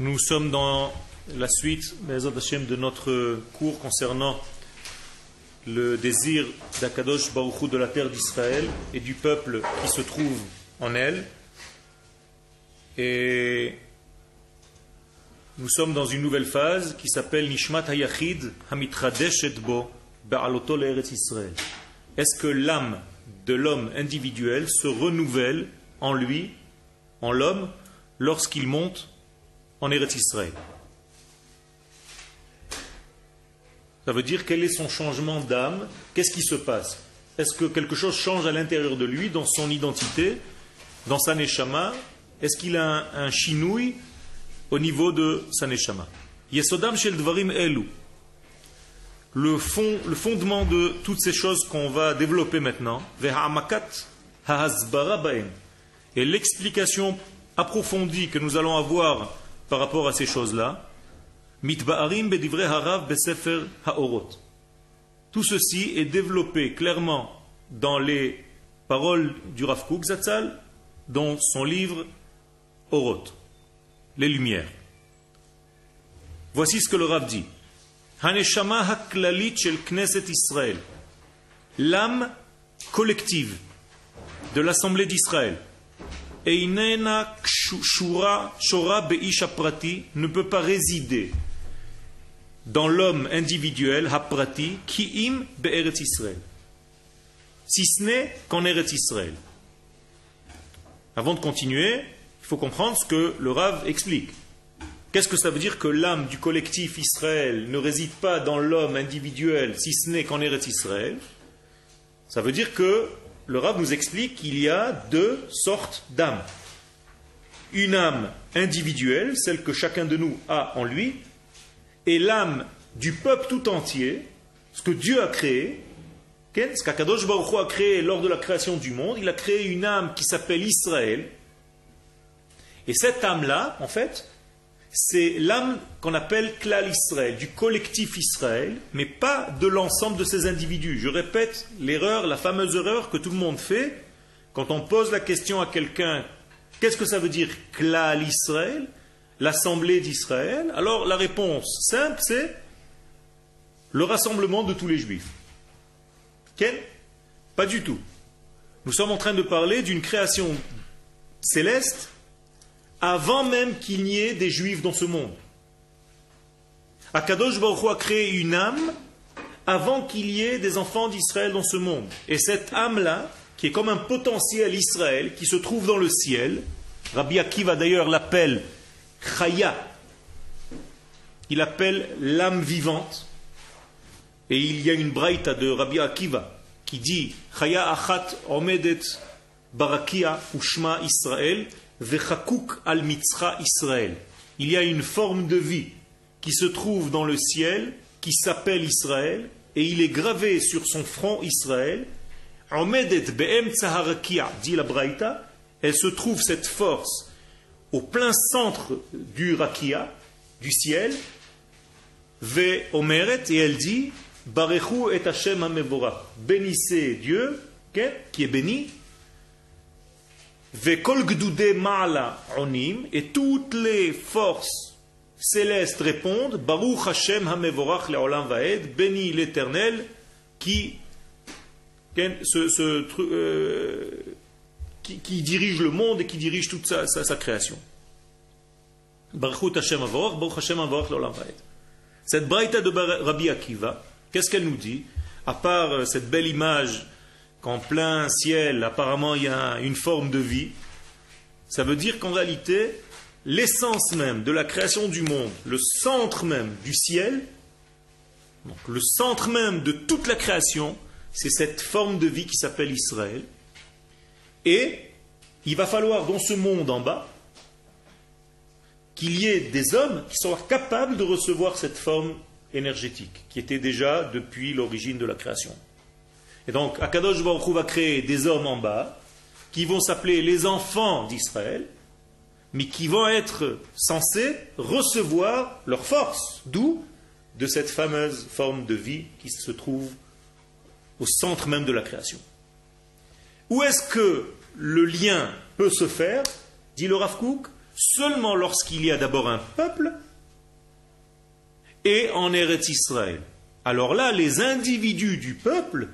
Nous sommes dans la suite de notre cours concernant le désir d'Akadosh Baruchou de la terre d'Israël et du peuple qui se trouve en elle. Et nous sommes dans une nouvelle phase qui s'appelle Nishmat Hayachid Hamitradeshet Bo Ba'aloto Israël. Est-ce que l'âme de l'homme individuel se renouvelle en lui, en l'homme, lorsqu'il monte en Eretz Israël. Ça veut dire quel est son changement d'âme, qu'est-ce qui se passe? Est-ce que quelque chose change à l'intérieur de lui, dans son identité, dans sa neshama? Est-ce qu'il a un, chinouille au niveau de sa neshama? Yesodam shel dvarim elu. Le, fond, le fondement de toutes ces choses qu'on va développer maintenant, et l'explication approfondie que nous allons avoir par rapport à ces choses-là. Tout ceci est développé clairement dans les paroles du Rav Kook Zatzal, dans son livre Orot, les Lumières. Voici ce que le Rav dit. Haneshama haklalit shel Knesset Israël. L'âme collective de l'Assemblée d'Israël ne peut pas résider dans l'homme individuel, haprati, ki'im be'eret Israël. Si ce n'est qu'en Eretz Israël. Avant de continuer, il faut comprendre ce que le Rav explique. Qu'est-ce que ça veut dire que l'âme du collectif Israël ne réside pas dans l'homme individuel, si ce n'est qu'en Eretz Israël? Ça veut dire que le Rav nous explique qu'il y a deux sortes d'âmes. Une âme individuelle, celle que chacun de nous a en lui, et l'âme du peuple tout entier, ce que Dieu a créé, ce qu'Akadosh Baruch a créé lors de la création du monde, il a créé une âme qui s'appelle Israël. Et cette âme-là, en fait, c'est l'âme qu'on appelle Klal Israël, du collectif Israël, mais pas de l'ensemble de ces individus. Je répète l'erreur, la fameuse erreur que tout le monde fait quand on pose la question à quelqu'un qu'est-ce que ça veut dire Klal Israël L'assemblée d'Israël? Alors la réponse simple c'est le rassemblement de tous les juifs. Quel Pas du tout. Nous sommes en train de parler d'une création céleste avant même qu'il n'y ait des juifs dans ce monde. Akadosh Baruch a créé une âme avant qu'il y ait des enfants d'Israël dans ce monde. Et cette âme-là, qui est comme un potentiel Israël, qui se trouve dans le ciel, Rabbi Akiva d'ailleurs l'appelle Chaya, il appelle l'âme vivante, et il y a une braïta de Rabbi Akiva qui dit Chaya achat omedet barakia ushma Israël, al Israël. Il y a une forme de vie qui se trouve dans le ciel, qui s'appelle Israël, et il est gravé sur son front Israël. dit la Braïta, elle se trouve cette force au plein centre du Rakia, du ciel, ve omeret, et elle dit, Barechu et Hashem Bénissez Dieu, qui est béni, et toutes les forces célestes répondent Baruch Hashem Hamevorach Leolam Vaed, béni l'éternel qui, euh, dirige le monde et qui dirige toute sa, création. Baruch Hashem Hamevorach, Baruch Hashem Hamevorach Leolam Vaed. Cette braïta de Rabbi Akiva, qu'est-ce qu'elle nous dit? À part euh, cette belle image qu'en plein ciel, apparemment, il y a une forme de vie, ça veut dire qu'en réalité, l'essence même de la création du monde, le centre même du ciel, donc le centre même de toute la création, c'est cette forme de vie qui s'appelle Israël. Et il va falloir dans ce monde en bas qu'il y ait des hommes qui soient capables de recevoir cette forme énergétique, qui était déjà depuis l'origine de la création. Et donc, Akadosh Baruch va créer des hommes en bas, qui vont s'appeler les enfants d'Israël, mais qui vont être censés recevoir leur force, d'où de cette fameuse forme de vie qui se trouve au centre même de la création. Où est-ce que le lien peut se faire dit le Rav seulement lorsqu'il y a d'abord un peuple et en Eretz Israël. Alors là, les individus du peuple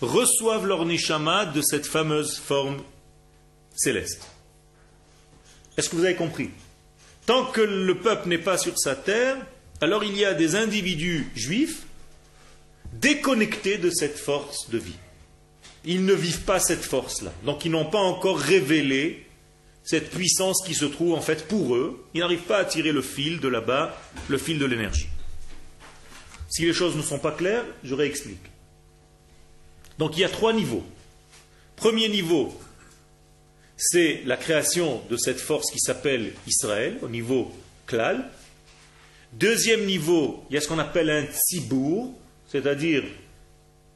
reçoivent leur neshama de cette fameuse forme céleste. Est-ce que vous avez compris? Tant que le peuple n'est pas sur sa terre, alors il y a des individus juifs déconnectés de cette force de vie. Ils ne vivent pas cette force-là. Donc ils n'ont pas encore révélé cette puissance qui se trouve en fait pour eux. Ils n'arrivent pas à tirer le fil de là-bas, le fil de l'énergie. Si les choses ne sont pas claires, je réexplique. Donc il y a trois niveaux. Premier niveau, c'est la création de cette force qui s'appelle Israël, au niveau klal. Deuxième niveau, il y a ce qu'on appelle un tzibour, c'est-à-dire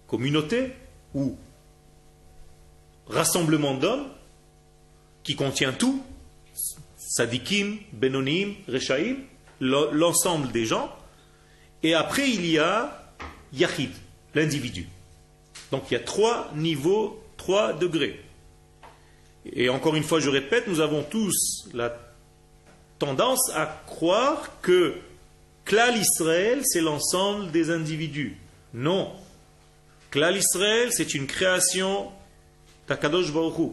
communauté ou rassemblement d'hommes qui contient tout, sadikim, benonim, rechaim, l'ensemble des gens. Et après, il y a yachid, l'individu. Donc il y a trois niveaux, trois degrés. Et encore une fois, je répète, nous avons tous la tendance à croire que Klal Israël, c'est l'ensemble des individus. Non. Klal Israël, c'est une création d'Akadosh Baruch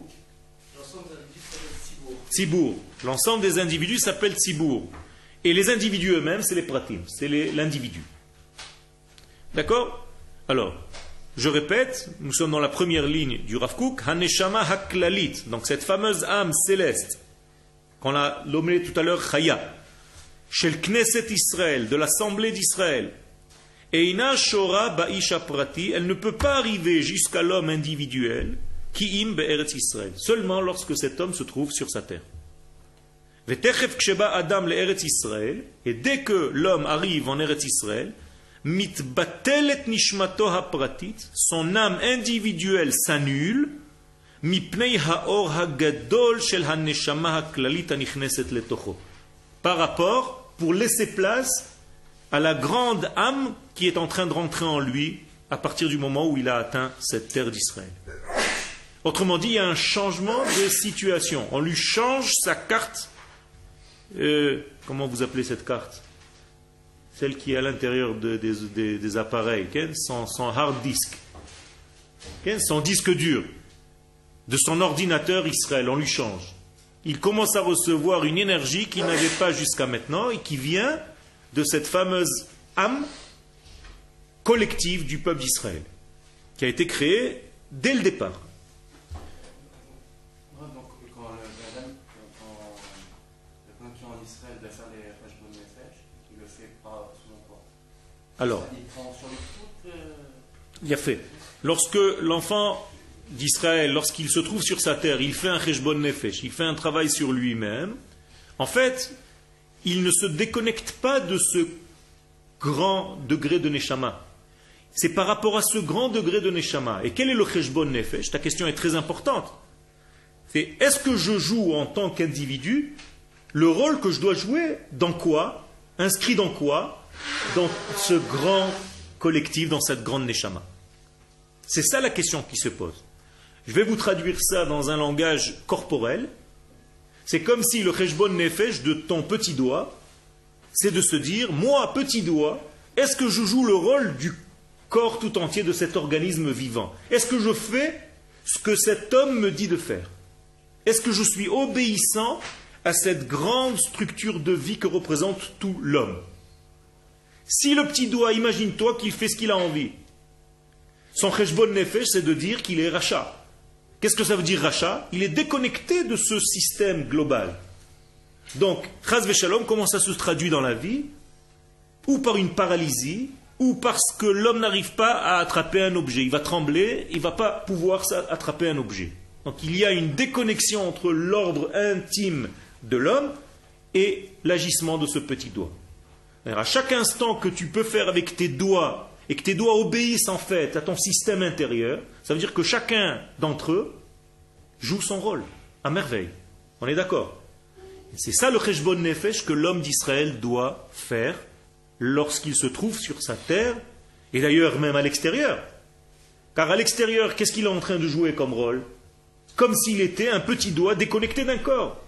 Tzibour. L'ensemble des individus s'appelle Tzibour. Et les individus eux-mêmes, c'est les pratim, c'est l'individu. D'accord? Alors, je répète, nous sommes dans la première ligne du Rav Haneshama Haklalit, donc cette fameuse âme céleste, qu'on a nommée tout à l'heure Chaya, chez Knesset Israël, de l'Assemblée d'Israël. Et Ina Shora Baisha Prati, elle ne peut pas arriver jusqu'à l'homme individuel, qui im Be'eretz Israël, seulement lorsque cet homme se trouve sur sa terre. Adam Israël, et dès que l'homme arrive en Eretz Israël, mitbatelet nishmato hapratit, son âme individuelle s'annule, mipnei haor hagadol shel haneshama haklalit anichneset letocho. Par rapport, pour laisser place à la grande âme qui est en train de rentrer en lui à partir du moment où il a atteint cette terre d'Israël. Autrement dit, il y a un changement de situation. On lui change sa carte. Euh, comment vous appelez cette carte? Celle qui est à l'intérieur des, appareils, son, hard disk, son disque dur, de son ordinateur Israël, on lui change. Il commence à recevoir une énergie qu'il n'avait pas jusqu'à maintenant et qui vient de cette fameuse âme collective du peuple d'Israël, qui a été créée dès le départ. Alors, il a fait. Lorsque l'enfant d'Israël, lorsqu'il se trouve sur sa terre, il fait un cheshbon nefesh, il fait un travail sur lui-même, en fait, il ne se déconnecte pas de ce grand degré de neshama. C'est par rapport à ce grand degré de neshama. Et quel est le cheshbon nefesh? Ta question est très importante. C'est est-ce que je joue en tant qu'individu le rôle que je dois jouer dans quoi? Inscrit dans quoi? Dans ce grand collectif, dans cette grande neshama C'est ça la question qui se pose. Je vais vous traduire ça dans un langage corporel. C'est comme si le cheshbon nefesh de ton petit doigt, c'est de se dire, moi, petit doigt, est-ce que je joue le rôle du corps tout entier de cet organisme vivant? Est-ce que je fais ce que cet homme me dit de faire? Est-ce que je suis obéissant à cette grande structure de vie que représente tout l'homme? Si le petit doigt, imagine-toi qu'il fait ce qu'il a envie. Son cheshbon nefesh, c'est de dire qu'il est rachat. Qu'est-ce que ça veut dire rachat? Il est déconnecté de ce système global. Donc, chaz shalom, comment ça se traduit dans la vie? Ou par une paralysie, ou parce que l'homme n'arrive pas à attraper un objet. Il va trembler, il ne va pas pouvoir attraper un objet. Donc il y a une déconnexion entre l'ordre intime de l'homme et l'agissement de ce petit doigt. À chaque instant que tu peux faire avec tes doigts et que tes doigts obéissent en fait à ton système intérieur, ça veut dire que chacun d'entre eux joue son rôle à merveille. On est d'accord? C'est ça le cheshbon nefesh que l'homme d'Israël doit faire lorsqu'il se trouve sur sa terre et d'ailleurs même à l'extérieur. Car à l'extérieur, qu'est-ce qu'il est en train de jouer comme rôle? Comme s'il était un petit doigt déconnecté d'un corps.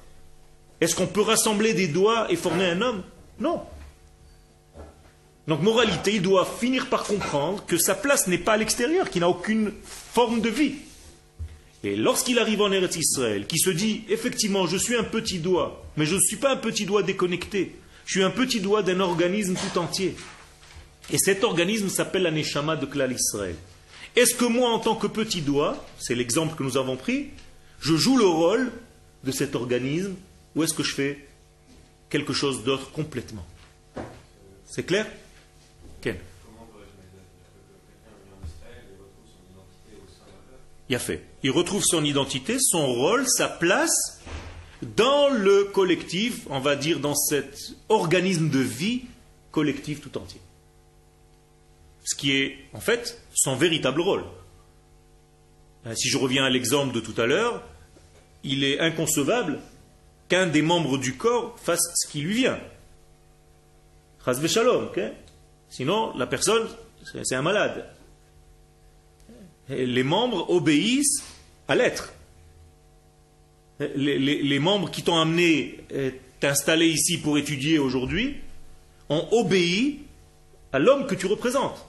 Est-ce qu'on peut rassembler des doigts et former un homme? Non. Donc moralité, il doit finir par comprendre que sa place n'est pas à l'extérieur, qu'il n'a aucune forme de vie. Et lorsqu'il arrive en Eretz Israël, qui se dit effectivement je suis un petit doigt, mais je ne suis pas un petit doigt déconnecté, je suis un petit doigt d'un organisme tout entier. Et cet organisme s'appelle la Neshama de Klal Israël. Est-ce que moi, en tant que petit doigt, c'est l'exemple que nous avons pris, je joue le rôle de cet organisme ou est-ce que je fais quelque chose d'autre complètement? C'est clair? Ken Il a fait. Il retrouve son identité, son rôle, sa place dans le collectif, on va dire dans cet organisme de vie collectif tout entier. Ce qui est en fait son véritable rôle. Euh, si je reviens à l'exemple de tout à l'heure, il est inconcevable qu'un des membres du corps fasse ce qui lui vient. Shalom, Sinon, la personne, c'est un malade. les membres obéissent à l'être. Les, membres qui t'ont amené, euh, t'installer ici pour étudier aujourd'hui, ont obéi à l'homme que tu représentes.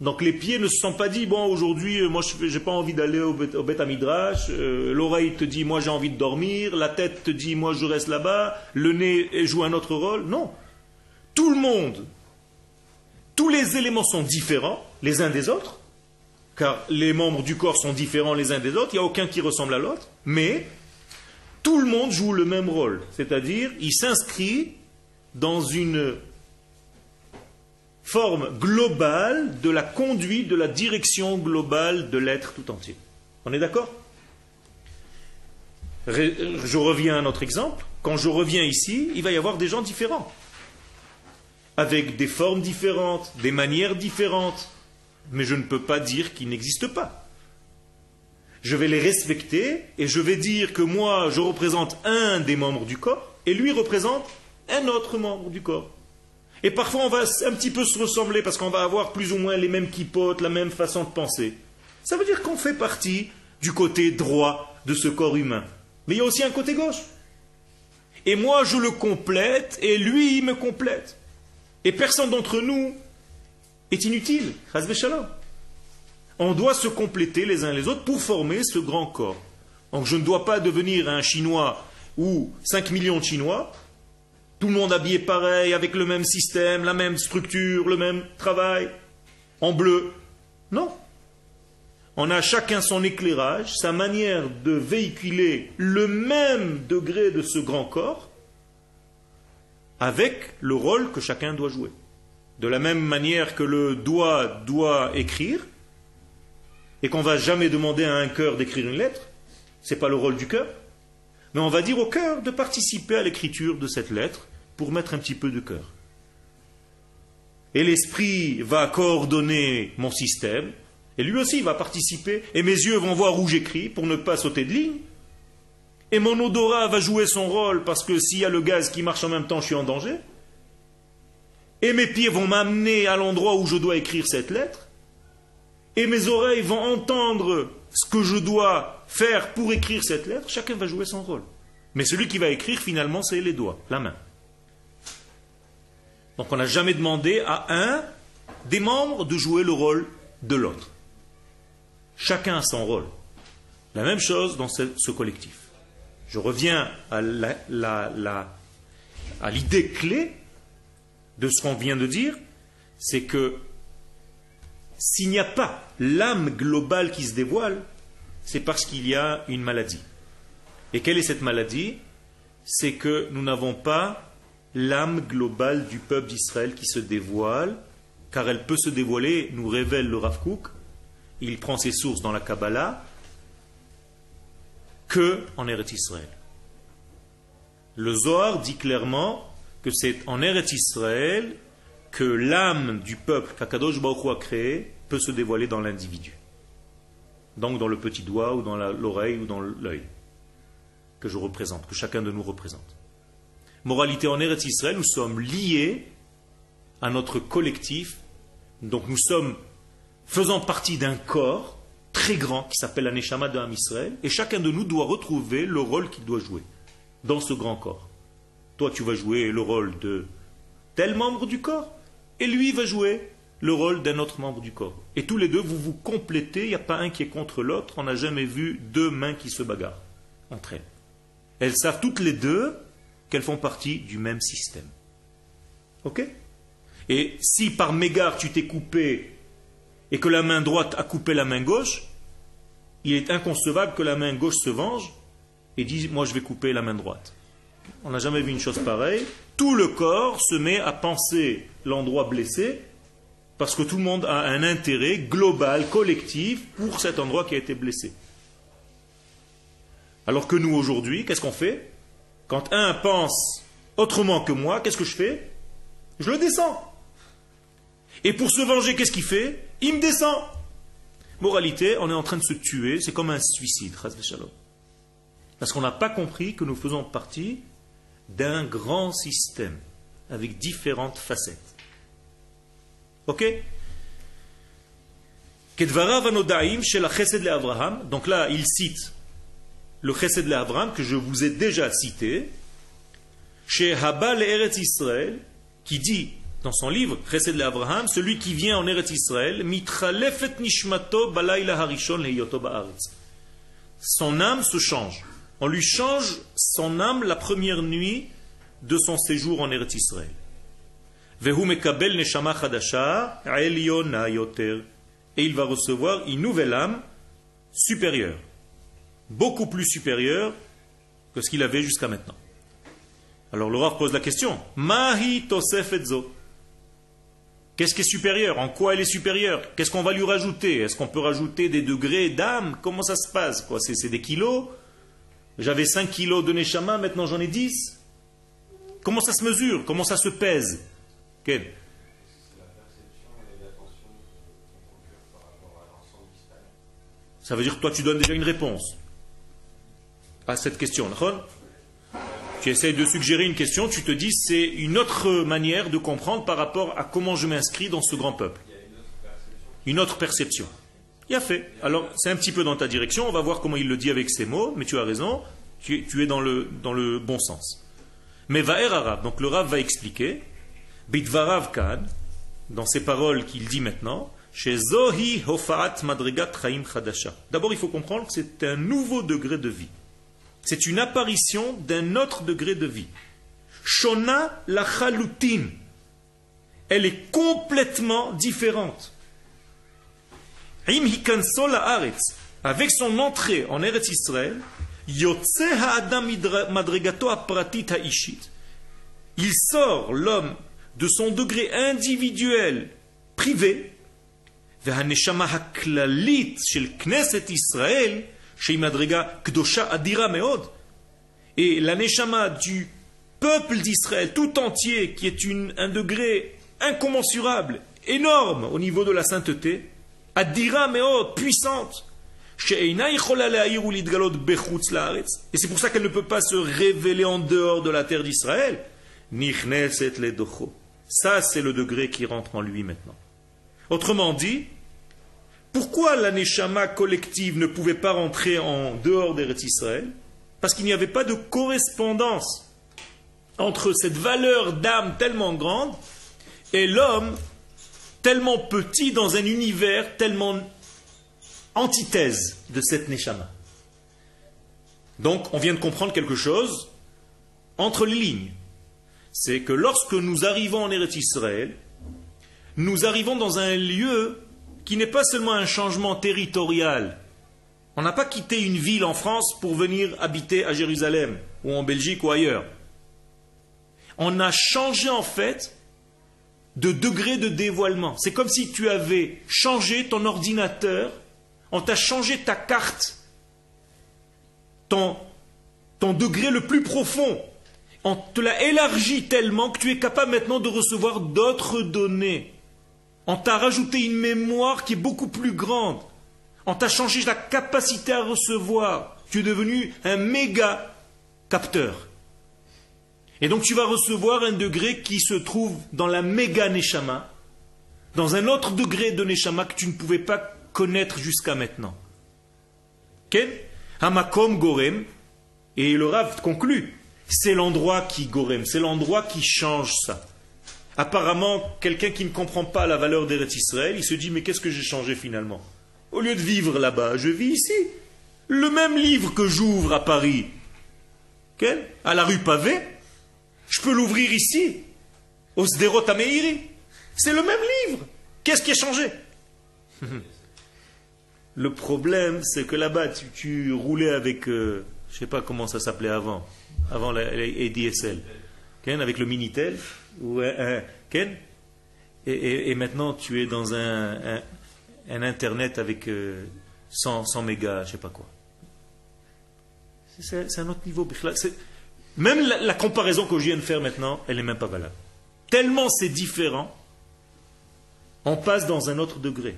Donc les pieds ne se sont pas dit, bon, aujourd'hui, euh, moi, je n'ai pas envie d'aller au, au Midrash, euh, l'oreille te dit, moi, j'ai envie de dormir, la tête te dit, moi, je reste là-bas, le nez joue un autre rôle. Non. Tout le monde, tous les éléments sont différents les uns des autres, car les membres du corps sont différents les uns des autres, il n'y a aucun qui ressemble à l'autre, mais tout le monde joue le même rôle, c'est-à-dire, il s'inscrit dans une forme globale de la conduite, de la direction globale de l'être tout entier. On est d'accord? Je reviens à notre exemple. Quand je reviens ici, il va y avoir des gens différents, avec des formes différentes, des manières différentes, mais je ne peux pas dire qu'ils n'existent pas. Je vais les respecter et je vais dire que moi, je représente un des membres du corps et lui représente un autre membre du corps. Et parfois, on va un petit peu se ressembler parce qu'on va avoir plus ou moins les mêmes quipotes, la même façon de penser. Ça veut dire qu'on fait partie du côté droit de ce corps humain. Mais il y a aussi un côté gauche. Et moi, je le complète et lui, il me complète. Et personne d'entre nous est inutile. On doit se compléter les uns les autres pour former ce grand corps. Donc je ne dois pas devenir un Chinois ou 5 millions de Chinois tout le monde habillé pareil, avec le même système, la même structure, le même travail, en bleu. Non. On a chacun son éclairage, sa manière de véhiculer le même degré de ce grand corps, avec le rôle que chacun doit jouer. De la même manière que le doigt doit écrire, et qu'on ne va jamais demander à un cœur d'écrire une lettre, ce n'est pas le rôle du cœur, mais on va dire au cœur de participer à l'écriture de cette lettre pour mettre un petit peu de cœur. Et l'esprit va coordonner mon système, et lui aussi va participer, et mes yeux vont voir où j'écris pour ne pas sauter de ligne. Et mon odorat va jouer son rôle parce que s'il y a le gaz qui marche en même temps, je suis en danger. Et mes pieds vont m'amener à l'endroit où je dois écrire cette lettre. Et mes oreilles vont entendre ce que je dois faire pour écrire cette lettre. Chacun va jouer son rôle. Mais celui qui va écrire, finalement, c'est les doigts, la main. Donc on n'a jamais demandé à un des membres de jouer le rôle de l'autre. Chacun a son rôle. La même chose dans ce, collectif. Je reviens à l'idée clé de ce qu'on vient de dire, c'est que s'il n'y a pas l'âme globale qui se dévoile, c'est parce qu'il y a une maladie. Et quelle est cette maladie? C'est que nous n'avons pas l'âme globale du peuple d'Israël qui se dévoile, car elle peut se dévoiler, nous révèle le Rav Kook, il prend ses sources dans la Kabbalah, que en Eretz Israël. Le Zohar dit clairement que c'est en Eretz Israël que l'âme du peuple qu'Akadosh Baruch a créé peut se dévoiler dans l'individu. Donc dans le petit doigt ou dans l'oreille ou dans l'œil que je représente, que chacun de nous représente. Moralité en Eretz Israël, nous sommes liés à notre collectif. Donc nous sommes faisant partie d'un corps très grand qui s'appelle la Neshama de Israël. Et chacun de nous doit retrouver le rôle qu'il doit jouer. dans ce grand corps. Toi, tu vas jouer le rôle de tel membre du corps, et lui va jouer le rôle d'un autre membre du corps. Et tous les deux, vous vous complétez, il n'y a pas un qui est contre l'autre, on n'a jamais vu deux mains qui se bagarrent entre elles. Elles savent toutes les deux qu'elles font partie du même système. Ok? Et si par mégare tu t'es coupé et que la main droite a coupé la main gauche, il est inconcevable que la main gauche se venge et dise Moi je vais couper la main droite. On n'a jamais vu une chose pareille. Tout le corps se met à penser l'endroit blessé parce que tout le monde a un intérêt global, collectif, pour cet endroit qui a été blessé. Alors que nous, aujourd'hui, qu'est-ce qu'on fait? Quand un pense autrement que moi, qu'est-ce que je fais? Je le descends. Et pour se venger, qu'est-ce qu'il fait? Il me descend. Moralité, on est en train de se tuer, c'est comme un suicide, parce qu'on n'a pas compris que nous faisons partie d'un grand système avec différentes facettes. Ok? Donc là, il cite le chesed de Abraham que je vous ai déjà cité, chez Habal Eretz Israël, qui dit dans son livre Chesed de Abraham, celui qui vient en Eretz Israël, mitralefet nishmato balayla harishon ba'aretz. Son âme se change. On lui change son âme la première nuit de son séjour en Eretz Israël. Vehu mekabel neshama chadasha yoter. Et il va recevoir une nouvelle âme supérieure beaucoup plus supérieur que ce qu'il avait jusqu'à maintenant. Alors le Rav pose la question Mahi tosefetzo Qu'est-ce qui est supérieur? En quoi elle est supérieure? Qu'est-ce qu'on va lui rajouter? Est-ce qu'on peut rajouter des degrés d'âme? Comment ça se passe quoi? C'est, des kilos? J'avais 5 kilos de Neshama, maintenant j'en ai 10 Comment ça se mesure? Comment ça se pèse? Ça veut dire que toi tu donnes déjà une réponse. À cette question. Tu essayes de suggérer une question, tu te dis c'est une autre manière de comprendre par rapport à comment je m'inscris dans ce grand peuple. Une autre perception. Il a fait. Alors c'est un petit peu dans ta direction, on va voir comment il le dit avec ces mots, mais tu as raison, tu, es dans le, dans le bon sens. Mais Va'er Arabe, donc le Rav va expliquer, Bitvarav Kan, dans ces paroles qu'il dit maintenant, chez Zohi Madrigat Chaim Chadasha. D'abord, il faut comprendre que c'est un nouveau degré de vie. C'est une apparition d'un autre degré de vie. Shona la chalutin. Elle est complètement différente. Avec son entrée en Eretz Israël, il sort l'homme de son degré individuel, privé, vers shel Knesset Israël, et la neshama du peuple d'Israël tout entier, qui est un degré incommensurable, énorme au niveau de la sainteté, Adira Meod, puissante, et c'est pour ça qu'elle ne peut pas se révéler en dehors de la terre d'Israël. Ça, c'est le degré qui rentre en lui maintenant. Autrement dit, pourquoi la Neshama collective ne pouvait pas rentrer en dehors d'Eretz Israël? Parce qu'il n'y avait pas de correspondance entre cette valeur d'âme tellement grande et l'homme tellement petit dans un univers tellement antithèse de cette Neshama. Donc, on vient de comprendre quelque chose entre les lignes. C'est que lorsque nous arrivons en Eretz Israël, nous arrivons dans un lieu qui n'est pas seulement un changement territorial. On n'a pas quitté une ville en France pour venir habiter à Jérusalem ou en Belgique ou ailleurs. On a changé en fait de degré de dévoilement. C'est comme si tu avais changé ton ordinateur, on t'a changé ta carte, ton, ton degré le plus profond. On te l'a élargi tellement que tu es capable maintenant de recevoir d'autres données. On t'a rajouté une mémoire qui est beaucoup plus grande. On t'a changé la capacité à recevoir. Tu es devenu un méga capteur. Et donc tu vas recevoir un degré qui se trouve dans la méga neshama, dans un autre degré de neshama que tu ne pouvais pas connaître jusqu'à maintenant. Ken Hamakom gorem, et le Rav conclut, C'est l'endroit qui gorem, c'est l'endroit qui change ça. Apparemment, quelqu'un qui ne comprend pas la valeur d'Eretz Israël, il se dit mais qu'est-ce que j'ai changé finalement? Au lieu de vivre là-bas, je vis ici. Le même livre que j'ouvre à Paris, à la rue Pavé, je peux l'ouvrir ici, au Sderot C'est le même livre. Qu'est-ce qui a changé? Le problème, c'est que là-bas, tu, roulais avec, euh, je ne sais pas comment ça s'appelait avant, avant les DSL, avec le Minitel, ou un, Ken, et, maintenant tu es dans un, Internet avec 100, euh, 100 mégas, je sais pas quoi. C'est un autre niveau. Même la, comparaison que je viens de faire maintenant, elle n'est même pas valable. Tellement c'est différent, on passe dans un autre degré.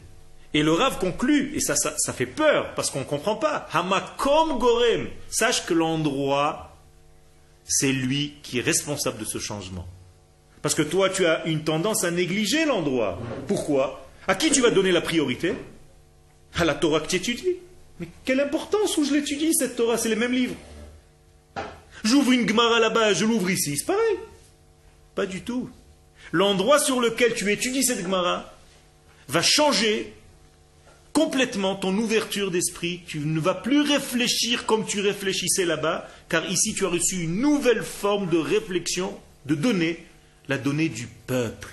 Et le Rav conclut, et ça, ça, fait peur, parce qu'on ne comprend pas. Hamakom Gorem. Sache que l'endroit, c'est lui qui est responsable de ce changement. Parce que toi, tu as une tendance à négliger l'endroit. Pourquoi? À qui tu vas donner la priorité? À la Torah que tu étudies. Mais quelle importance où je l'étudie, cette Torah? C'est les mêmes livres. J'ouvre une Gemara là-bas, je l'ouvre ici, c'est pareil. Pas du tout. L'endroit sur lequel tu étudies cette Gemara va changer complètement ton ouverture d'esprit. Tu ne vas plus réfléchir comme tu réfléchissais là-bas, car ici tu as reçu une nouvelle forme de réflexion, de données, la donnée du peuple.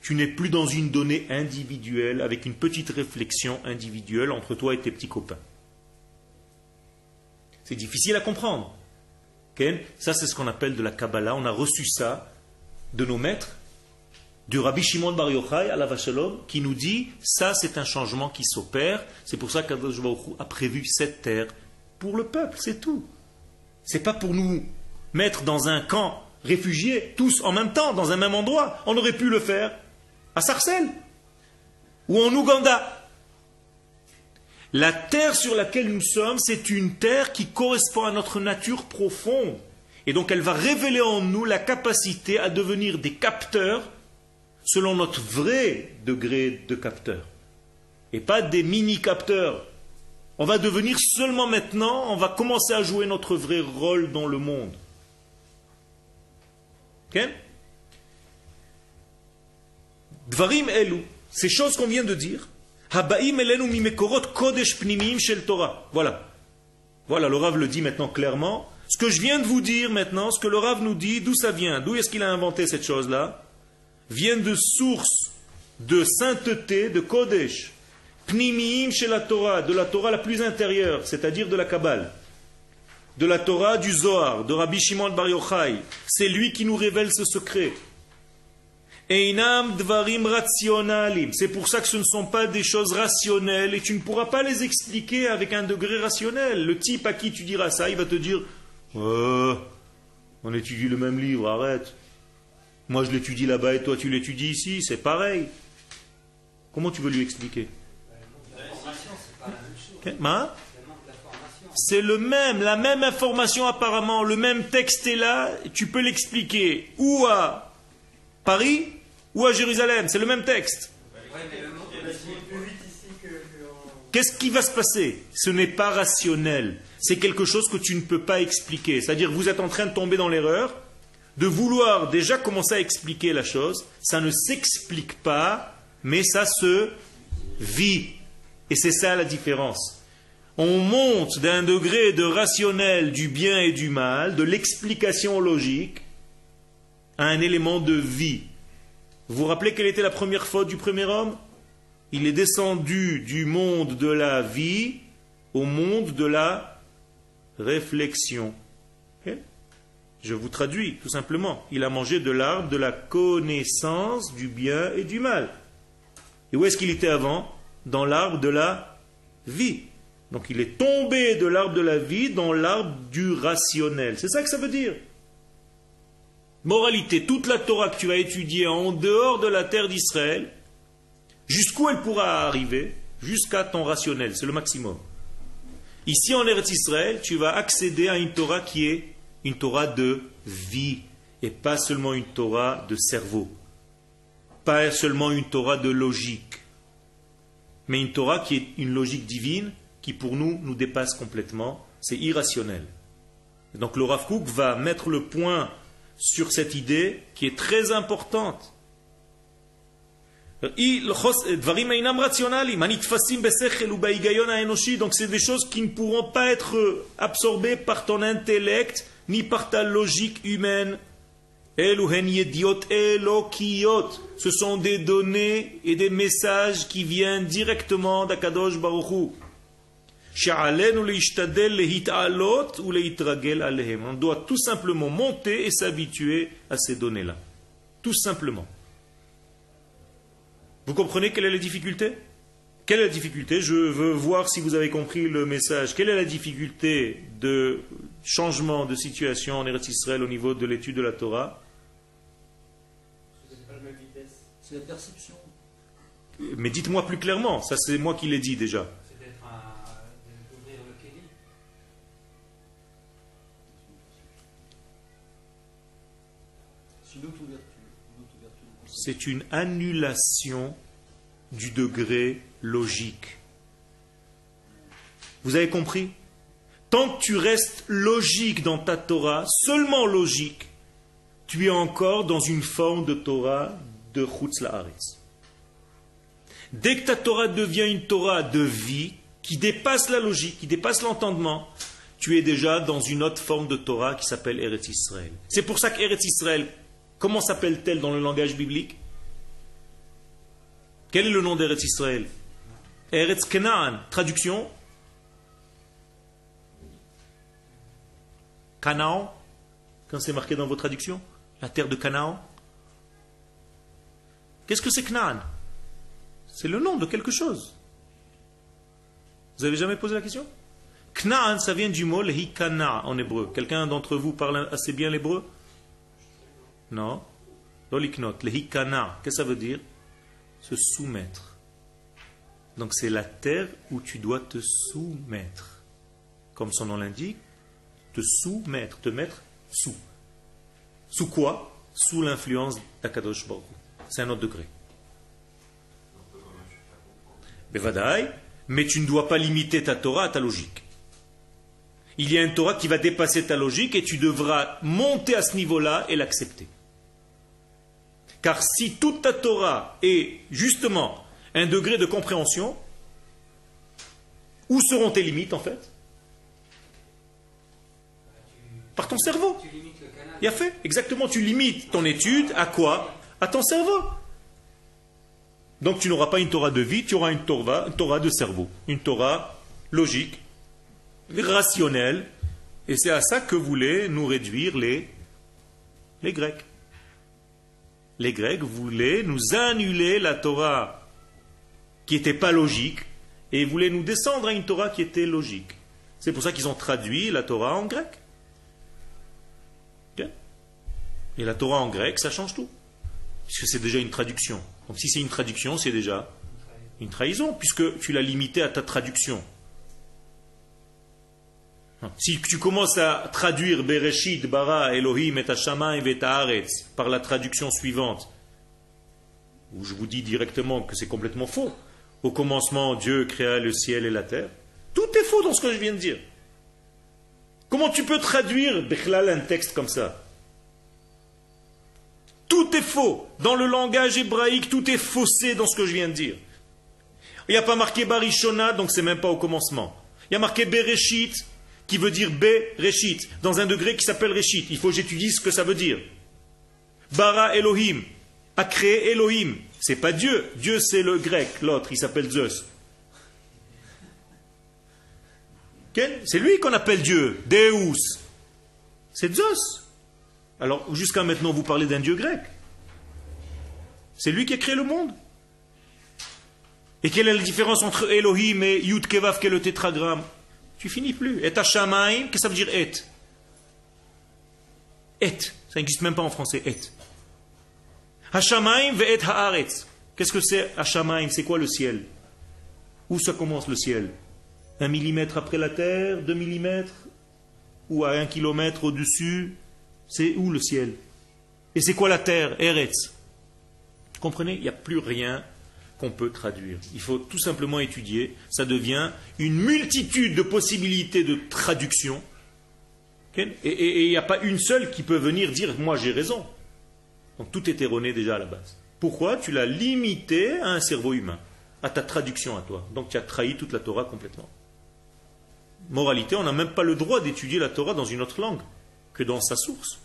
Tu n'es plus dans une donnée individuelle avec une petite réflexion individuelle entre toi et tes petits copains. C'est difficile à comprendre. Ça, c'est ce qu'on appelle de la Kabbalah. On a reçu ça de nos maîtres, du Rabbi Shimon Bar Yochai à la Vachalom, qui nous dit ça, c'est un changement qui s'opère. C'est pour ça qu'Adosh a prévu cette terre pour le peuple, c'est tout. C'est pas pour nous mettre dans un camp réfugiés, tous en même temps, dans un même endroit. On aurait pu le faire à Sarcelles ou en Ouganda. La terre sur laquelle nous sommes, c'est une terre qui correspond à notre nature profonde. Et donc elle va révéler en nous la capacité à devenir des capteurs selon notre vrai degré de capteur. Et pas des mini-capteurs. On va devenir seulement maintenant, on va commencer à jouer notre vrai rôle dans le monde. Dvarim elu, ces choses qu'on vient de dire, habaim elenu mimekorot kodesh pnimim shel Torah. Voilà. Voilà, le Rav le dit maintenant clairement. Ce que je viens de vous dire maintenant, ce que le Rav nous dit, d'où ça vient? D'où est-ce qu'il a inventé cette chose-là? Vient de sources de sainteté, de Kodesh, Pnimim chez la Torah, de la Torah la plus intérieure, c'est-à-dire de la Kabbale de la Torah du Zohar, de Rabbi Shimon Bar Yochai. C'est lui qui nous révèle ce secret. Einam dvarim rationalim. C'est pour ça que ce ne sont pas des choses rationnelles et tu ne pourras pas les expliquer avec un degré rationnel. Le type à qui tu diras ça, il va te dire oh, On étudie le même livre, arrête. Moi je l'étudie là-bas et toi tu l'étudies ici, c'est pareil. Comment tu veux lui expliquer? C'est le même, la même information apparemment, le même texte est là, tu peux l'expliquer ou à Paris ou à Jérusalem, c'est le même texte. Qu'est-ce qui va se passer? Ce n'est pas rationnel, c'est quelque chose que tu ne peux pas expliquer. C'est-à-dire vous êtes en train de tomber dans l'erreur de vouloir déjà commencer à expliquer la chose, ça ne s'explique pas, mais ça se vit. Et c'est ça la différence on monte d'un degré de rationnel du bien et du mal, de l'explication logique, à un élément de vie. Vous vous rappelez quelle était la première faute du premier homme? Il est descendu du monde de la vie au monde de la réflexion. Je vous traduis tout simplement. Il a mangé de l'arbre de la connaissance du bien et du mal. Et où est-ce qu'il était avant? Dans l'arbre de la vie. Donc il est tombé de l'arbre de la vie dans l'arbre du rationnel. C'est ça que ça veut dire. Moralité, toute la Torah que tu vas étudier en dehors de la terre d'Israël, jusqu'où elle pourra arriver? Jusqu'à ton rationnel, c'est le maximum. Ici en Eretz Israël, tu vas accéder à une Torah qui est une Torah de vie et pas seulement une Torah de cerveau, pas seulement une Torah de logique, mais une Torah qui est une logique divine qui pour nous nous dépasse complètement, c'est irrationnel. Donc le Rav va mettre le point sur cette idée qui est très importante. Donc c'est des choses qui ne pourront pas être absorbées par ton intellect ni par ta logique humaine. Ce sont des données et des messages qui viennent directement d'Akadosh Baruch on doit tout simplement monter et s'habituer à ces données-là. Tout simplement. Vous comprenez quelle est la difficulté? Quelle est la difficulté? Je veux voir si vous avez compris le message. Quelle est la difficulté de changement de situation en Eretz Israël au niveau de l'étude de la Torah? C'est la perception. Mais dites-moi plus clairement, ça c'est moi qui l'ai dit déjà. C'est une annulation du degré logique. Vous avez compris? Tant que tu restes logique dans ta Torah, seulement logique, tu es encore dans une forme de Torah de Chutz La'aretz. Dès que ta Torah devient une Torah de vie, qui dépasse la logique, qui dépasse l'entendement, tu es déjà dans une autre forme de Torah qui s'appelle Eretz Israël. C'est pour ça qu'Eretz Israël, Comment s'appelle-t-elle dans le langage biblique? Quel est le nom d'Eretz Israël? Eretz Canaan. Traduction? Canaan. Quand c'est marqué dans vos traductions? La terre de Canaan. Qu'est-ce que c'est Canaan? C'est le nom de quelque chose. Vous avez jamais posé la question? Knaan, ça vient du mot hikana en hébreu. Quelqu'un d'entre vous parle assez bien l'hébreu? Non. Loliknot, le hikana. Qu'est-ce que ça veut dire? Se soumettre. Donc c'est la terre où tu dois te soumettre. Comme son nom l'indique, te soumettre, te mettre sous. Sous quoi? Sous l'influence d'Akadosh Baruch. C'est un autre degré. Mais tu ne dois pas limiter ta Torah à ta logique. Il y a une Torah qui va dépasser ta logique et tu devras monter à ce niveau-là et l'accepter. Car si toute ta Torah est justement un degré de compréhension, où seront tes limites en fait? Par ton cerveau. Il a fait, exactement, tu limites ton étude à quoi? À ton cerveau. Donc tu n'auras pas une Torah de vie, tu auras une Torah, une Torah de cerveau, une Torah logique, rationnelle, et c'est à ça que voulaient nous réduire les, les Grecs les Grecs voulaient nous annuler la Torah qui n'était pas logique et voulaient nous descendre à une Torah qui était logique. C'est pour ça qu'ils ont traduit la Torah en grec. Et la Torah en grec, ça change tout. Puisque c'est déjà une traduction. Donc si c'est une traduction, c'est déjà une trahison, puisque tu l'as limité à ta traduction. Si tu commences à traduire Bereshit, Bara, Elohim et et Haaretz par la traduction suivante, où je vous dis directement que c'est complètement faux. Au commencement, Dieu créa le ciel et la terre. Tout est faux dans ce que je viens de dire. Comment tu peux traduire Bechlal un texte comme ça? Tout est faux. Dans le langage hébraïque, tout est faussé dans ce que je viens de dire. Il n'y a pas marqué Barishona, donc c'est même pas au commencement. Il y a marqué Bereshit, qui veut dire B, Reshit, dans un degré qui s'appelle Reshit. Il faut que j'étudie ce que ça veut dire. Bara Elohim, a créé Elohim. C'est pas Dieu. Dieu, c'est le grec. L'autre, il s'appelle Zeus. C'est lui qu'on appelle Dieu. Deus. C'est Zeus. Alors, jusqu'à maintenant, vous parlez d'un Dieu grec. C'est lui qui a créé le monde. Et quelle est la différence entre Elohim et Yud Kevav, qui est le tétragramme? Tu finis plus. Et Hashamaim, qu'est-ce que ça veut dire et? Et. Ça n'existe même pas en français. Et. Hashamaim ve et haaretz. Qu'est-ce que c'est Hashamaim C'est quoi le ciel? Où ça commence le ciel? Un millimètre après la terre Deux millimètres? Ou à un kilomètre au-dessus? C'est où le ciel? Et c'est quoi la terre? Eretz. Comprenez? Il n'y a plus rien qu'on peut traduire. Il faut tout simplement étudier. Ça devient une multitude de possibilités de traduction. Et il n'y a pas une seule qui peut venir dire moi j'ai raison. Donc tout est erroné déjà à la base. Pourquoi Tu l'as limité à un cerveau humain, à ta traduction à toi. Donc tu as trahi toute la Torah complètement. Moralité, on n'a même pas le droit d'étudier la Torah dans une autre langue que dans sa source.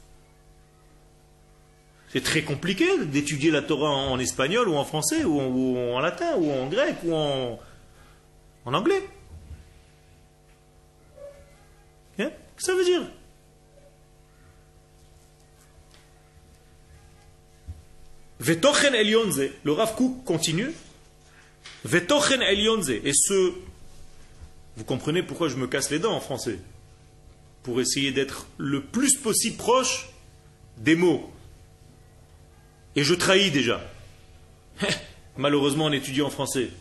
C'est très compliqué d'étudier la Torah en, espagnol ou en français ou en, latin ou en grec ou en, anglais. Qu'est-ce que ça veut dire? Vetochen Elionze, le Rav continue. Vetochen Elionze, et ce, vous comprenez pourquoi je me casse les dents en français Pour essayer d'être le plus possible proche des mots. Et je trahis déjà. Malheureusement, on étudie en français.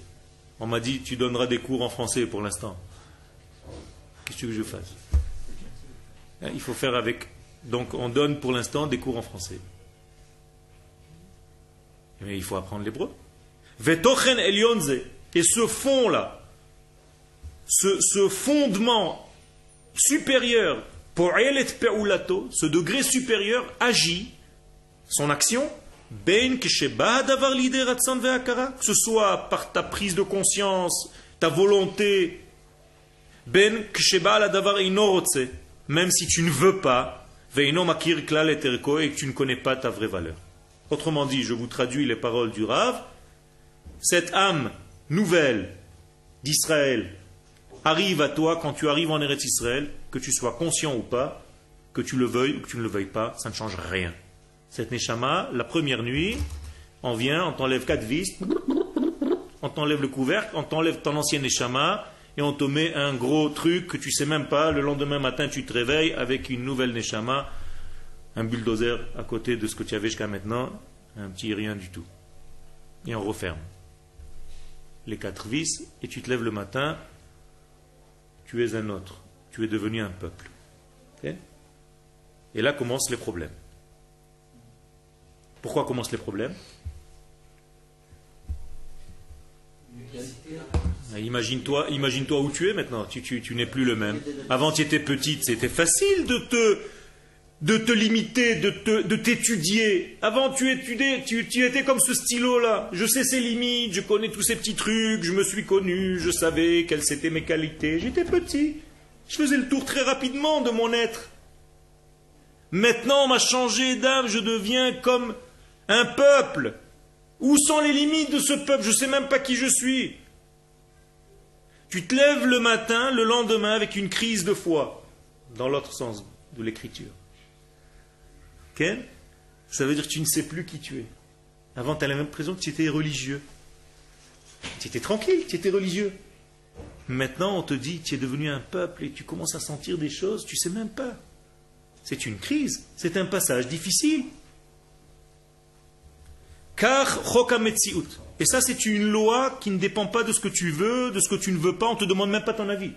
On m'a dit, tu donneras des cours en français pour l'instant. Qu'est-ce que je fasse? Hein, Il faut faire avec. Donc, on donne pour l'instant des cours en français. Mais il faut apprendre l'hébreu. Et ce fond-là, ce, fondement supérieur, ce degré supérieur agit, son action, que ce soit par ta prise de conscience, ta volonté, ben même si tu ne veux pas, et que tu ne connais pas ta vraie valeur. Autrement dit, je vous traduis les paroles du Rav. Cette âme nouvelle d'Israël arrive à toi quand tu arrives en Eretz Israël, que tu sois conscient ou pas, que tu le veuilles ou que tu ne le veuilles pas, ça ne change rien. Cette Neshama, la première nuit, on vient, on t'enlève quatre vis, on t'enlève le couvercle, on t'enlève ton ancien Neshama, et on te met un gros truc que tu sais même pas. Le lendemain matin, tu te réveilles avec une nouvelle Neshama un bulldozer à côté de ce que tu avais jusqu'à maintenant, un petit rien du tout. Et on referme les quatre vis, et tu te lèves le matin, tu es un autre, tu es devenu un peuple. et là commencent les problèmes. Pourquoi commencent les problèmes ah, Imagine-toi imagine où tu es maintenant, tu, tu n'es plus le même. Avant tu étais petite, c'était facile de te de te limiter, de t'étudier. Avant, tu étudiais, tu, tu, étais comme ce stylo-là. Je sais ses limites, je connais tous ces petits trucs, je me suis connu, je savais quelles étaient mes qualités. J'étais petit. Je faisais le tour très rapidement de mon être. Maintenant, on m'a changé d'âme, je deviens comme un peuple. Où sont les limites de ce peuple? Je ne sais même pas qui je suis. Tu te lèves le matin, le lendemain, avec une crise de foi, dans l'autre sens de l'écriture. Ça veut dire que tu ne sais plus qui tu es. Avant, tu as l'impression que tu étais religieux. Tu étais tranquille, tu étais religieux. Maintenant, on te dit, tu es devenu un peuple et tu commences à sentir des choses, tu ne sais même pas. C'est une crise, c'est un passage difficile. Car Et ça, c'est une loi qui ne dépend pas de ce que tu veux, de ce que tu ne veux pas, on ne te demande même pas ton avis.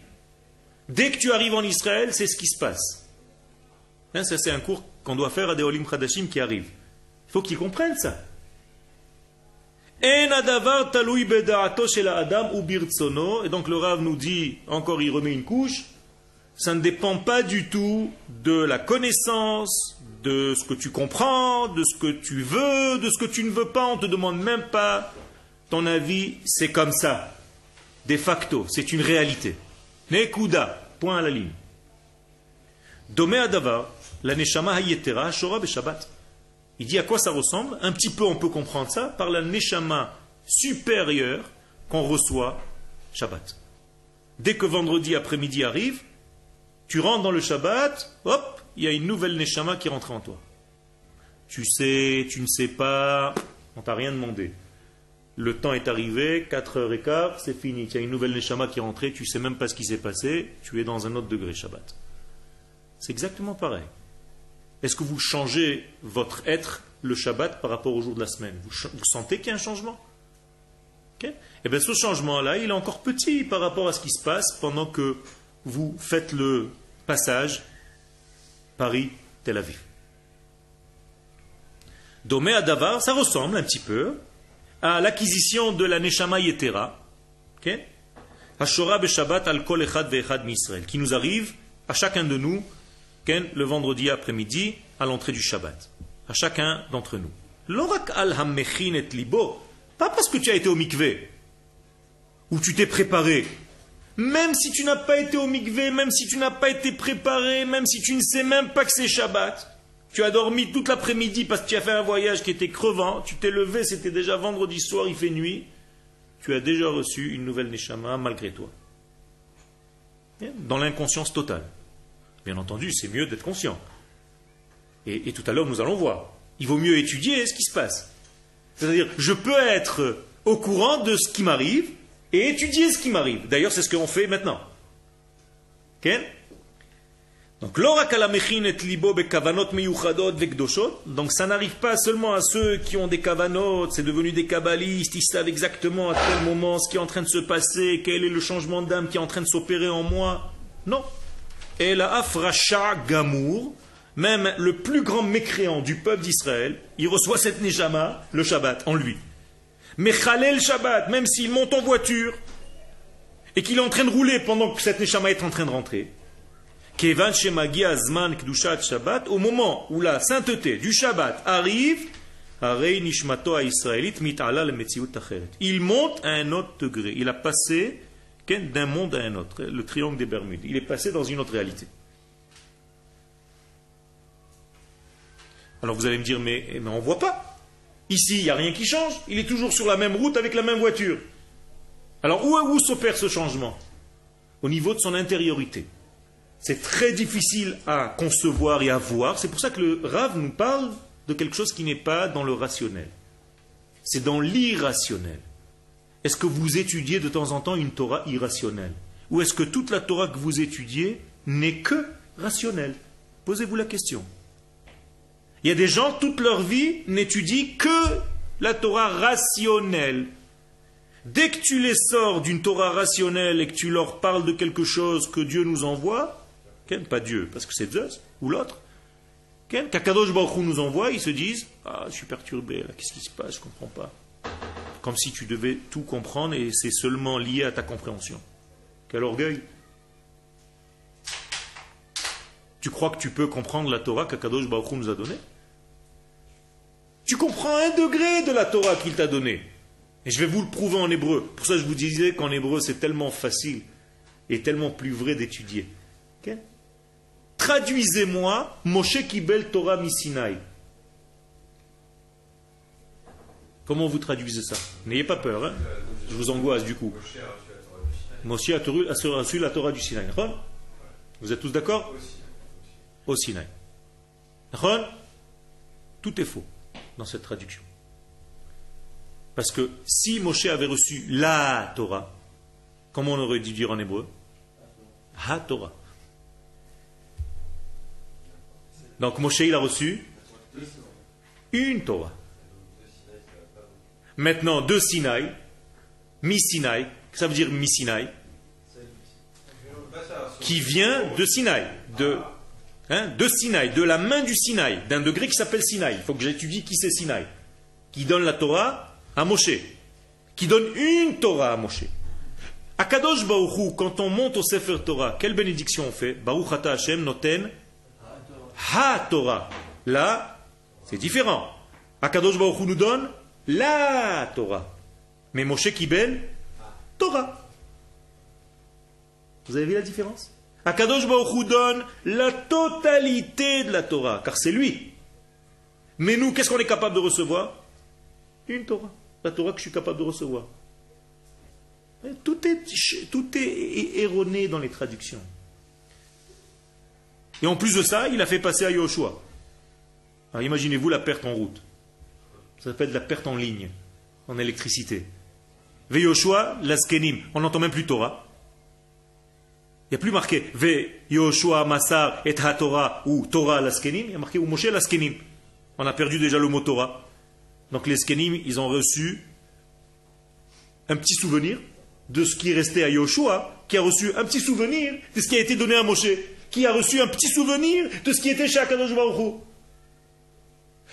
Dès que tu arrives en Israël, c'est ce qui se passe. Hein, ça, c'est un cours qu'on doit faire à des Olim Khadashim qui arrivent. Il faut qu'ils comprennent ça. Et donc le Rav nous dit, encore il remet une couche, ça ne dépend pas du tout de la connaissance, de ce que tu comprends, de ce que tu veux, de ce que tu ne veux pas. On ne te demande même pas ton avis, c'est comme ça. De facto, c'est une réalité. Nekuda, point à la ligne. Domé Adavar, la Neshama Hayetera Shora Shabbat. Il dit à quoi ça ressemble? Un petit peu on peut comprendre ça par la Neshama supérieure qu'on reçoit Shabbat. Dès que vendredi après-midi arrive, tu rentres dans le Shabbat, hop, il y a une nouvelle Neshama qui rentre en toi. Tu sais, tu ne sais pas, on t'a rien demandé. Le temps est arrivé, 4h15, c'est fini. Il y a une nouvelle Neshama qui est rentrée, tu ne sais même pas ce qui s'est passé, tu es dans un autre degré Shabbat. C'est exactement pareil. Est-ce que vous changez votre être le Shabbat par rapport au jour de la semaine? Vous, sentez qu'il y a un changement? Et Eh bien ce changement-là, il est encore petit par rapport à ce qui se passe pendant que vous faites le passage Paris-Tel Aviv. Domé à Davar, ça ressemble un petit peu à l'acquisition de la Neshama Yetera, al Kol Echad Misrael, qui nous arrive à chacun de nous le vendredi après-midi, à l'entrée du Shabbat. À chacun d'entre nous. L'orak al et libo, pas parce que tu as été au mikvé, ou tu t'es préparé. Même si tu n'as pas été au mikvé, même si tu n'as pas été préparé, même si tu ne sais même pas que c'est Shabbat, tu as dormi toute l'après-midi parce que tu as fait un voyage qui était crevant, tu t'es levé, c'était déjà vendredi soir, il fait nuit, tu as déjà reçu une nouvelle Neshama malgré toi. Dans l'inconscience totale. Bien entendu, c'est mieux d'être conscient. Et, tout à l'heure, nous allons voir. Il vaut mieux étudier ce qui se passe. C'est-à-dire, je peux être au courant de ce qui m'arrive et étudier ce qui m'arrive. D'ailleurs, c'est ce qu'on fait maintenant. Donc, donc ça n'arrive pas seulement à ceux qui ont des kavanot, c'est devenu des kabbalistes, ils savent exactement à quel moment ce qui est en train de se passer, quel est le changement d'âme qui est en train de s'opérer en moi. Non. Et la afracha gamour, même le plus grand mécréant du peuple d'Israël, il reçoit cette nejama, le Shabbat, en lui. Mais Khalel Shabbat, même s'il monte en voiture et qu'il est en train de rouler pendant que cette neshama est en train de rentrer, au moment où la sainteté du Shabbat arrive, il monte à un autre degré. Il a passé d'un monde à un autre, le triangle des Bermudes. Il est passé dans une autre réalité. Alors vous allez me dire, mais on ne voit pas. Ici, il n'y a rien qui change. Il est toujours sur la même route avec la même voiture. Alors où, où s'opère ce changement? Au niveau de son intériorité. C'est très difficile à concevoir et à voir. C'est pour ça que le Rav nous parle de quelque chose qui n'est pas dans le rationnel. C'est dans l'irrationnel. Est-ce que vous étudiez de temps en temps une Torah irrationnelle? Ou est-ce que toute la Torah que vous étudiez n'est que rationnelle? Posez-vous la question. Il y a des gens, toute leur vie, n'étudient que la Torah rationnelle. Dès que tu les sors d'une Torah rationnelle et que tu leur parles de quelque chose que Dieu nous envoie, pas Dieu, parce que c'est Zeus, ou l'autre. Kakadosh Baruch nous envoie, ils se disent Ah, je suis perturbé, là, qu'est-ce qui se passe? Je ne comprends pas. Comme si tu devais tout comprendre et c'est seulement lié à ta compréhension. Quel orgueil Tu crois que tu peux comprendre la Torah qu'Akadosh Baruch nous a donnée? Tu comprends un degré de la Torah qu'il t'a donnée. Et je vais vous le prouver en hébreu. Pour ça, je vous disais qu'en hébreu, c'est tellement facile et tellement plus vrai d'étudier. Traduisez-moi Moshe Kibel Torah Misinai. Comment vous traduisez ça? N'ayez pas peur, hein? Je vous angoisse du coup. Moshe a reçu la Torah du Sinaï. Vous êtes tous d'accord? Au Sinaï. Tout est faux dans cette traduction. Parce que si Moshe avait reçu la Torah, comment on aurait dû dire en hébreu Ha Torah. Donc Moshe, il a reçu une Torah. Maintenant, de Sinaï, mi-Sinaï, ça veut dire mi-Sinaï, qui vient de Sinaï, de, hein, de Sinaï, de la main du Sinaï, d'un degré qui s'appelle Sinaï. Il faut que j'étudie qui c'est Sinaï, qui donne la Torah à Moshe, qui donne une Torah à Moshe. À Kadosh Baruchou, quand on monte au Sefer Torah, quelle bénédiction on fait? Baruch Ata Hashem noten ha-Torah. Là, c'est différent. Akadosh Baruch Hu nous donne la Torah. Mais Moshe Kibel, Torah. Vous avez vu la différence? Akadosh Baruch donne la totalité de la Torah, car c'est lui. Mais nous, qu'est-ce qu'on est capable de recevoir? Une Torah. La Torah que je suis capable de recevoir. Tout est, tout est erroné dans les traductions. Et en plus de ça, il a fait passer à Yoshua. Alors imaginez-vous la perte en route. Ça s'appelle la perte en ligne, en électricité. Ve Yoshua, l'askenim. On n'entend même plus Torah. Il n'y a plus marqué Ve Yoshua Masar et Ha-Torah ou Torah l'askenim. Il y a marqué ou Moshe l'askenim. On a perdu déjà le mot Torah. Donc les skenim, ils ont reçu un petit souvenir de ce qui est resté à Yoshua, qui a reçu un petit souvenir de ce qui a été donné à Moshe qui a reçu un petit souvenir de ce qui était chez Akadosh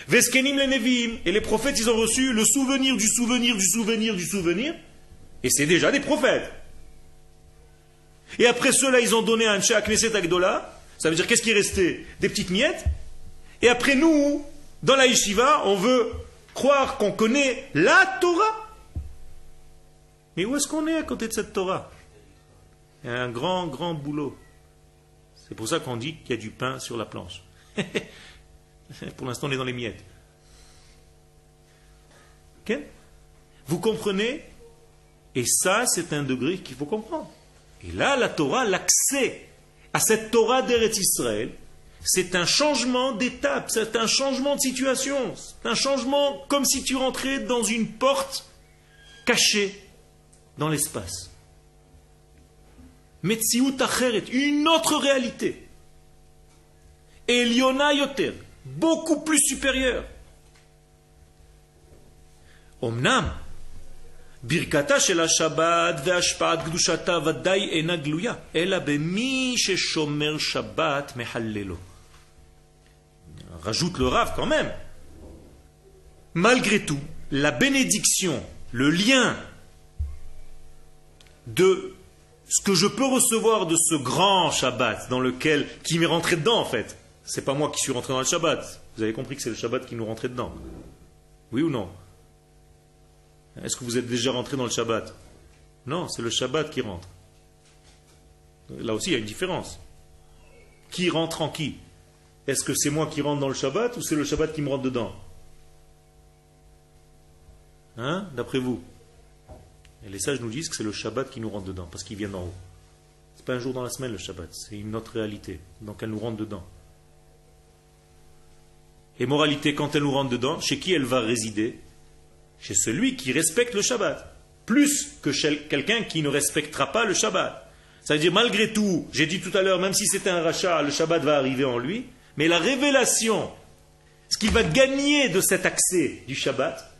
Veskenim les Nevi'im. Et les prophètes, ils ont reçu le souvenir du souvenir du souvenir du souvenir. Et c'est déjà des prophètes. Et après cela, ils ont donné à Anshe Knesset Agdola Ça veut dire qu'est-ce qui est resté Des petites miettes. Et après nous, dans la yeshiva, on veut croire qu'on connaît la Torah. Mais où est-ce qu'on est à côté de cette Torah? Il y a un grand, grand boulot. C'est pour ça qu'on dit qu'il y a du pain sur la planche. pour l'instant, on est dans les miettes. Vous comprenez? Et ça, c'est un degré qu'il faut comprendre. Et là, la Torah, l'accès à cette Torah d'Eretz Israël, c'est un changement d'étape, c'est un changement de situation, c'est un changement comme si tu rentrais dans une porte cachée dans l'espace. Metziut Acheret, une autre réalité. Eliona Yoter, beaucoup plus supérieure. Omnam, ברכתה של השבת והשפעת קדושתה ודאי אינה גלויה, אלא במי ששומר שבת מחללו. Rajoute le Rav quand même. Malgré tout, la bénédiction, le lien de ce que je peux recevoir de ce grand Shabbat dans lequel, qui m'est rentré dedans en fait. C'est pas moi qui suis rentré dans le Shabbat. Vous avez compris que c'est le Shabbat qui nous rentrait dedans. Oui ou non Est-ce que vous êtes déjà rentré dans le Shabbat? Non, c'est le Shabbat qui rentre. Là aussi, il y a une différence. Qui rentre en qui? Est-ce que c'est moi qui rentre dans le Shabbat ou c'est le Shabbat qui me rentre dedans? Hein? D'après vous les sages nous disent que c'est le Shabbat qui nous rentre dedans, parce qu'il vient d'en haut. Ce n'est pas un jour dans la semaine le Shabbat, c'est une autre réalité. Donc elle nous rentre dedans. Et moralité, quand elle nous rentre dedans, chez qui elle va résider? Chez celui qui respecte le Shabbat, plus que chez quelqu'un qui ne respectera pas le Shabbat. Ça veut dire, malgré tout, j'ai dit tout à l'heure, même si c'était un rachat, le Shabbat va arriver en lui, mais la révélation, ce qu'il va gagner de cet accès du Shabbat,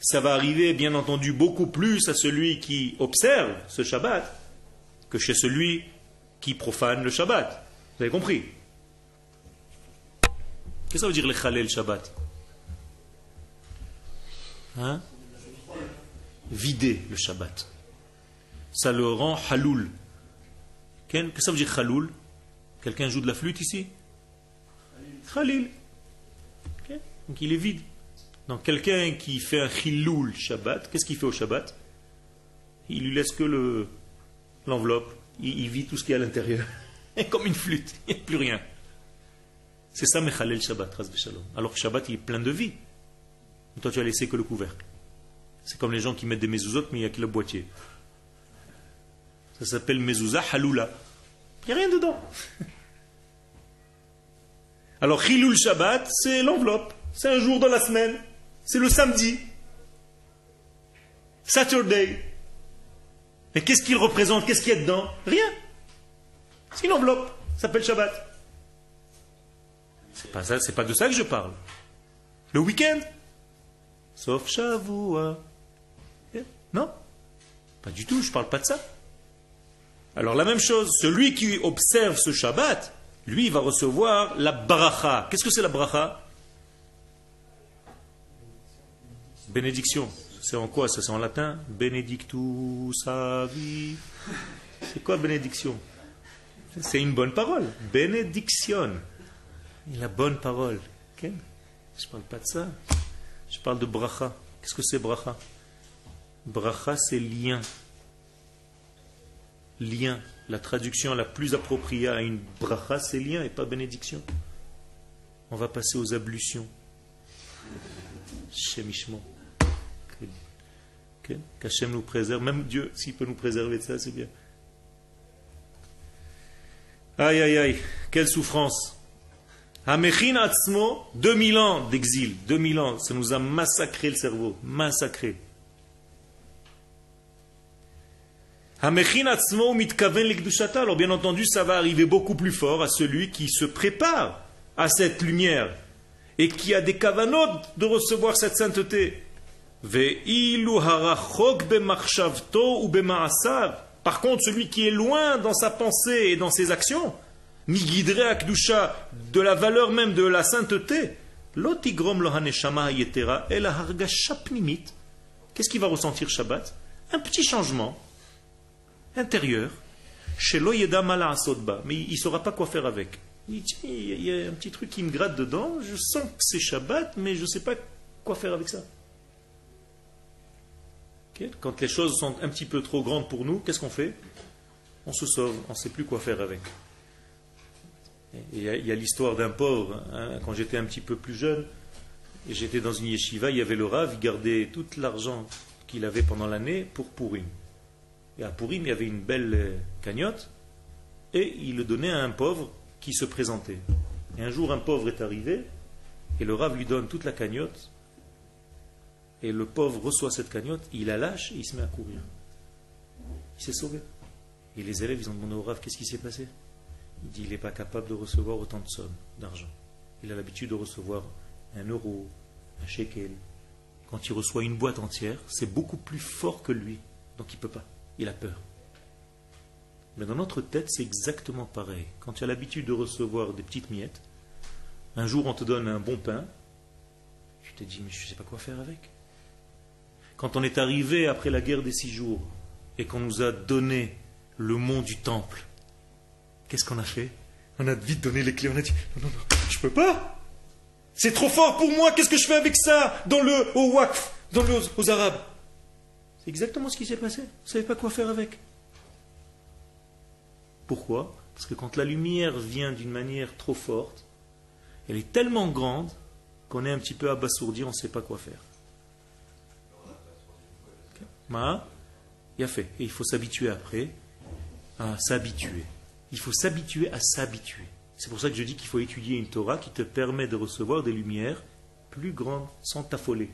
ça va arriver bien entendu beaucoup plus à celui qui observe ce Shabbat que chez celui qui profane le Shabbat. Vous avez compris? Qu'est-ce que ça veut dire le Khalel Shabbat? Hein? vider le Shabbat. Ça le rend haloul. Qu'est-ce que ça veut dire haloul Quelqu'un joue de la flûte ici? Khalil. Donc il est vide. Donc quelqu'un qui fait un chiloul Shabbat, qu'est-ce qu'il fait au Shabbat? Il lui laisse que le, l'enveloppe. Il, vit tout ce qui est à l'intérieur. Comme une flûte. Il n'y a plus rien. C'est ça Mechalel Shabbat. Alors que Shabbat il est plein de vie. Toi, tu as laissé que le couvercle. C'est comme les gens qui mettent des mezuzot, mais il n'y a que le boîtier. Ça s'appelle mezuzah haloula. Il n'y a rien dedans. Alors, Chilul Shabbat, c'est l'enveloppe. C'est un jour dans la semaine. C'est le samedi. Saturday. Mais qu'est-ce qu'il représente? Qu'est-ce qu'il y a dedans? Rien. C'est une enveloppe. Ça s'appelle Shabbat. C'est pas, pas de ça que je parle. Le week-end. Sauf Shavua. Eh, non Pas du tout, je ne parle pas de ça. Alors la même chose, celui qui observe ce Shabbat, lui va recevoir la bracha. Qu'est-ce que c'est la bracha? Bénédiction. C'est en quoi? Ça c'est en latin? Benedictus avi. C'est quoi bénédiction? C'est une bonne parole. Bénédiction. La bonne parole. Je ne parle pas de ça. Je parle de bracha. Qu'est-ce que c'est bracha? Bracha, c'est lien. Lien. La traduction la plus appropriée à une bracha, c'est lien et pas bénédiction. On va passer aux ablutions. Shemishmo. Qu'Hachem nous préserve. Même Dieu, s'il peut nous préserver de ça, c'est bien. Aïe, aïe, aïe. Quelle souffrance. Hamechin Atzmo, 2000 ans d'exil, 2000 ans, ça nous a massacré le cerveau, massacré. Hamechin Atzmo mitkaven l'ikdushata, alors bien entendu, ça va arriver beaucoup plus fort à celui qui se prépare à cette lumière et qui a des kavanot de recevoir cette sainteté. Par contre, celui qui est loin dans sa pensée et dans ses actions, guiderait Akdusha, de la valeur même de la sainteté, Qu'est-ce qu'il va ressentir Shabbat? Un petit changement intérieur. Shelo yeda mala asotba. Mais il ne saura pas quoi faire avec. Il dit, il y a un petit truc qui me gratte dedans, je sens que c'est Shabbat, mais je ne sais pas quoi faire avec ça. Quand les choses sont un petit peu trop grandes pour nous, qu'est-ce qu'on fait? On se sauve, on ne sait plus quoi faire avec. Il y a, l'histoire d'un pauvre, hein, quand j'étais un petit peu plus jeune, j'étais dans une yeshiva, il y avait le Rav, il gardait tout l'argent qu'il avait pendant l'année pour Purim. Et à Purim, il y avait une belle euh, cagnotte, et il le donnait à un pauvre qui se présentait. Et un jour, un pauvre est arrivé, et le Rav lui donne toute la cagnotte, et le pauvre reçoit cette cagnotte, il la lâche et il se met à courir. Il s'est sauvé. Et les élèves, ils ont demandé au Rav, qu'est-ce qui s'est passé? Il dit, il n'est pas capable de recevoir autant de sommes d'argent. Il a l'habitude de recevoir un euro, un shekel. Quand il reçoit une boîte entière, c'est beaucoup plus fort que lui. Donc il ne peut pas. Il a peur. Mais dans notre tête, c'est exactement pareil. Quand tu as l'habitude de recevoir des petites miettes, un jour on te donne un bon pain, tu te dis, mais je ne sais pas quoi faire avec. Quand on est arrivé après la guerre des six jours et qu'on nous a donné le mont du temple, qu'est-ce qu'on a fait? On a vite donné les clés, on a dit, non, non, non, je peux pas. C'est trop fort pour moi, qu'est-ce que je fais avec ça? Dans le, au Waqf, dans le, aux Arabes. C'est exactement ce qui s'est passé. Vous ne savez pas quoi faire avec. Pourquoi? Parce que quand la lumière vient d'une manière trop forte, elle est tellement grande qu'on est un petit peu abasourdi, on ne sait pas quoi faire. Ma, il a fait. Et il faut s'habituer après à s'habituer. Il faut s'habituer à s'habituer. C'est pour ça que je dis qu'il faut étudier une Torah qui te permet de recevoir des lumières plus grandes sans t'affoler.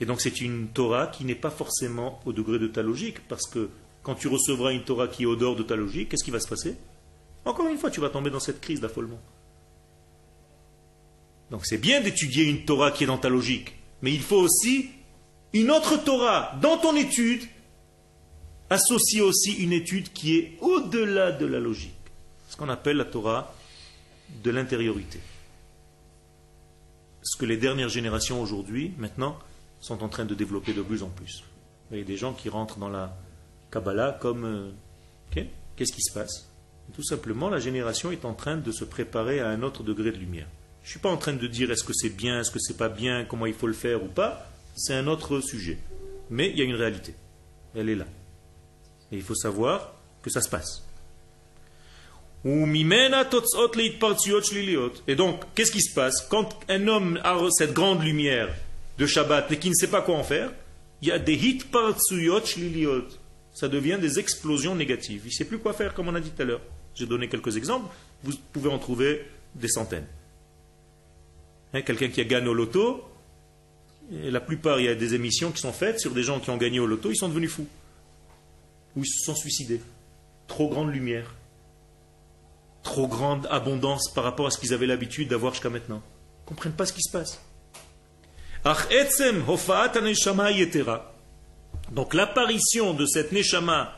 Et donc c'est une Torah qui n'est pas forcément au degré de ta logique, parce que quand tu recevras une Torah qui est au dehors de ta logique, qu'est-ce qui va se passer? Encore une fois, tu vas tomber dans cette crise d'affolement. Donc c'est bien d'étudier une Torah qui est dans ta logique, mais il faut aussi une autre Torah dans ton étude, associe aussi une étude qui est au-delà de la logique. Ce qu'on appelle la Torah de l'intériorité. Ce que les dernières générations aujourd'hui, maintenant, sont en train de développer de plus en plus. Il y a des gens qui rentrent dans la Kabbalah comme... euh, Qu'est-ce qui se passe? Tout simplement, la génération est en train de se préparer à un autre degré de lumière. Je ne suis pas en train de dire est-ce que c'est bien, est-ce que c'est pas bien, comment il faut le faire ou pas. C'est un autre sujet. Mais il y a une réalité. Elle est là. Et il faut savoir que ça se passe. Et donc, qu'est-ce qui se passe Quand un homme a cette grande lumière de Shabbat et qui ne sait pas quoi en faire, il y a des hitpartsuyot shliliot. Ça devient des explosions négatives. Il ne sait plus quoi faire, comme on a dit tout à l'heure. J'ai donné quelques exemples. Vous pouvez en trouver des centaines. Hein, Quelqu'un qui a gagné au loto, la plupart, il y a des émissions qui sont faites sur des gens qui ont gagné au loto, ils sont devenus fous. Ou ils se sont suicidés. Trop grande lumière. Trop grande abondance par rapport à ce qu'ils avaient l'habitude d'avoir jusqu'à maintenant. Ils ne comprennent pas ce qui se passe. Donc l'apparition de cette neshama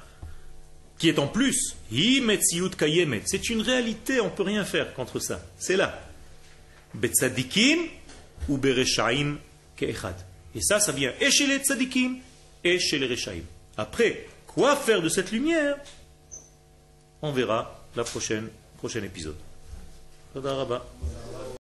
qui est en plus, c'est une réalité, on ne peut rien faire contre ça. C'est là. Ou. Et ça, ça vient et chez les tzadikim et chez les reshaim. Après, quoi faire de cette lumière? On verra la prochaine prochain épisode.